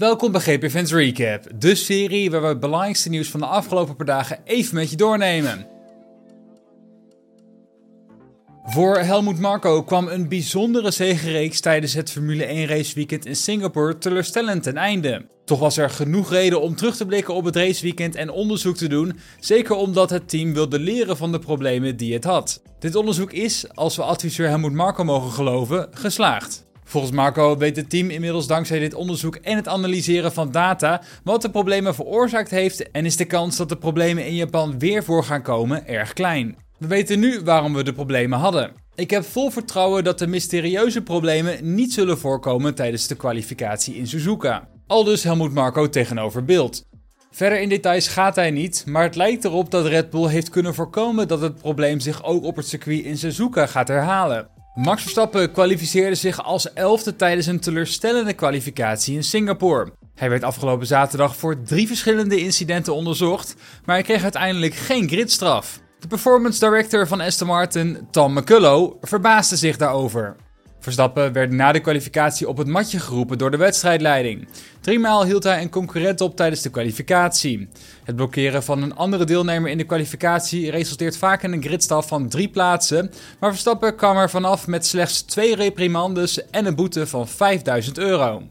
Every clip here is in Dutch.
Welkom bij GP Fans Recap, de serie waar we het belangrijkste nieuws van de afgelopen paar dagen even met je doornemen. Voor Helmut Marko kwam een bijzondere zegenreeks tijdens het Formule 1 raceweekend in Singapore teleurstellend ten einde. Toch was er genoeg reden om terug te blikken op het raceweekend en onderzoek te doen, zeker omdat het team wilde leren van de problemen die het had. Dit onderzoek is, als we adviseur Helmut Marko mogen geloven, geslaagd. Volgens Marco weet het team inmiddels dankzij dit onderzoek en het analyseren van data wat de problemen veroorzaakt heeft en is de kans dat de problemen in Japan weer voor gaan komen erg klein. We weten nu waarom we de problemen hadden. Ik heb vol vertrouwen dat de mysterieuze problemen niet zullen voorkomen tijdens de kwalificatie in Suzuka. Aldus Helmoet Marco tegenover beeld. Verder in details gaat hij niet, maar het lijkt erop dat Red Bull heeft kunnen voorkomen dat het probleem zich ook op het circuit in Suzuka gaat herhalen. Max Verstappen kwalificeerde zich als elfde tijdens een teleurstellende kwalificatie in Singapore. Hij werd afgelopen zaterdag voor drie verschillende incidenten onderzocht, maar hij kreeg uiteindelijk geen gridstraf. De performance director van Aston Martin, Tom McCullough, verbaasde zich daarover. Verstappen werd na de kwalificatie op het matje geroepen door de wedstrijdleiding. Driemaal hield hij een concurrent op tijdens de kwalificatie. Het blokkeren van een andere deelnemer in de kwalificatie resulteert vaak in een gridstaf van drie plaatsen, maar Verstappen kwam er vanaf met slechts twee reprimandes en een boete van 5000 euro.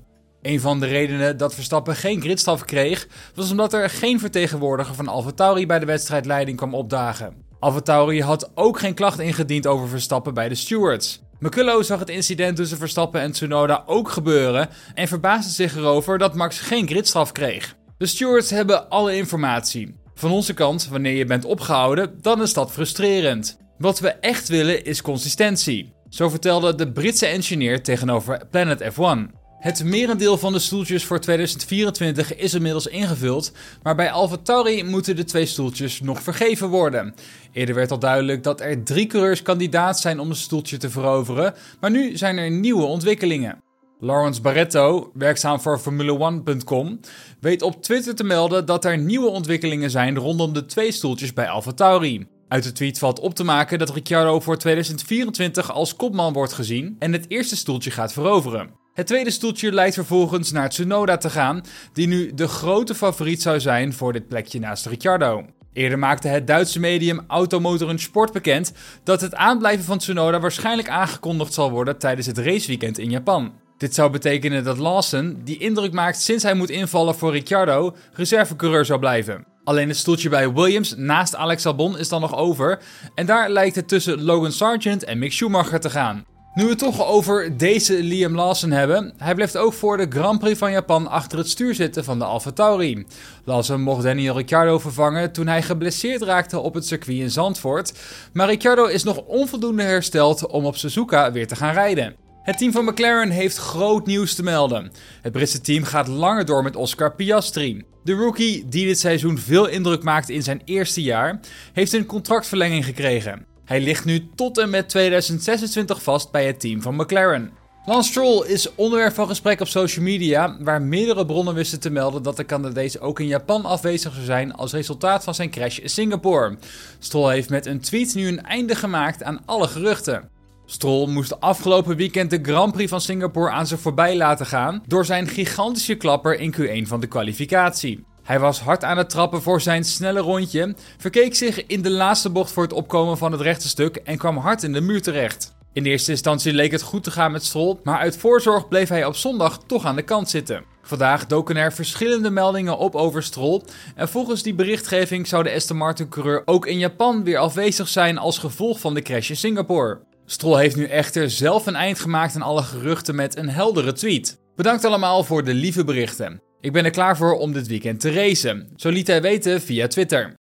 Een van de redenen dat Verstappen geen gridstaf kreeg, was omdat er geen vertegenwoordiger van AlphaTauri bij de wedstrijdleiding kwam opdagen. AlphaTauri had ook geen klacht ingediend over Verstappen bij de stewards. McCullough zag het incident tussen Verstappen en Tsunoda ook gebeuren en verbaasde zich erover dat Max geen gridstraf kreeg. De stewards hebben alle informatie. Van onze kant, wanneer je bent opgehouden, dan is dat frustrerend. Wat we echt willen is consistentie. Zo vertelde de Britse engineer tegenover Planet F1. Het merendeel van de stoeltjes voor 2024 is inmiddels ingevuld, maar bij AlphaTauri moeten de twee stoeltjes nog vergeven worden. Eerder werd al duidelijk dat er drie coureurs kandidaat zijn om een stoeltje te veroveren, maar nu zijn er nieuwe ontwikkelingen. Lawrence Barretto, werkzaam voor Formule1.com, weet op Twitter te melden dat er nieuwe ontwikkelingen zijn rondom de twee stoeltjes bij AlphaTauri. Uit de tweet valt op te maken dat Ricciardo voor 2024 als kopman wordt gezien en het eerste stoeltje gaat veroveren. Het tweede stoeltje lijkt vervolgens naar Tsunoda te gaan, die nu de grote favoriet zou zijn voor dit plekje naast Ricciardo. Eerder maakte het Duitse medium Automotor Sport bekend dat het aanblijven van Tsunoda waarschijnlijk aangekondigd zal worden tijdens het raceweekend in Japan. Dit zou betekenen dat Lawson, die indruk maakt sinds hij moet invallen voor Ricciardo, reservecoureur zou blijven. Alleen het stoeltje bij Williams naast Alex Albon is dan nog over en daar lijkt het tussen Logan Sargent en Mick Schumacher te gaan. Nu we het toch over deze Liam Lawson hebben, hij blijft ook voor de Grand Prix van Japan achter het stuur zitten van de Alfa Tauri. Lawson mocht Daniel Ricciardo vervangen toen hij geblesseerd raakte op het circuit in Zandvoort, maar Ricciardo is nog onvoldoende hersteld om op Suzuka weer te gaan rijden. Het team van McLaren heeft groot nieuws te melden. Het Britse team gaat langer door met Oscar Piastri. De rookie, die dit seizoen veel indruk maakte in zijn eerste jaar, heeft een contractverlenging gekregen. Hij ligt nu tot en met 2026 vast bij het team van McLaren. Lance Stroll is onderwerp van gesprek op social media, waar meerdere bronnen wisten te melden dat de Canadees ook in Japan afwezig zou zijn als resultaat van zijn crash in Singapore. Stroll heeft met een tweet nu een einde gemaakt aan alle geruchten. Stroll moest afgelopen weekend de Grand Prix van Singapore aan zich voorbij laten gaan door zijn gigantische klapper in Q1 van de kwalificatie. Hij was hard aan het trappen voor zijn snelle rondje, verkeek zich in de laatste bocht voor het opkomen van het rechte stuk en kwam hard in de muur terecht. In eerste instantie leek het goed te gaan met Stroll, maar uit voorzorg bleef hij op zondag toch aan de kant zitten. Vandaag doken er verschillende meldingen op over Stroll en volgens die berichtgeving zou de Aston Martin coureur ook in Japan weer afwezig zijn als gevolg van de crash in Singapore. Stroll heeft nu echter zelf een eind gemaakt aan alle geruchten met een heldere tweet. Bedankt allemaal voor de lieve berichten. Ik ben er klaar voor om dit weekend te racen. Zo liet hij weten via Twitter.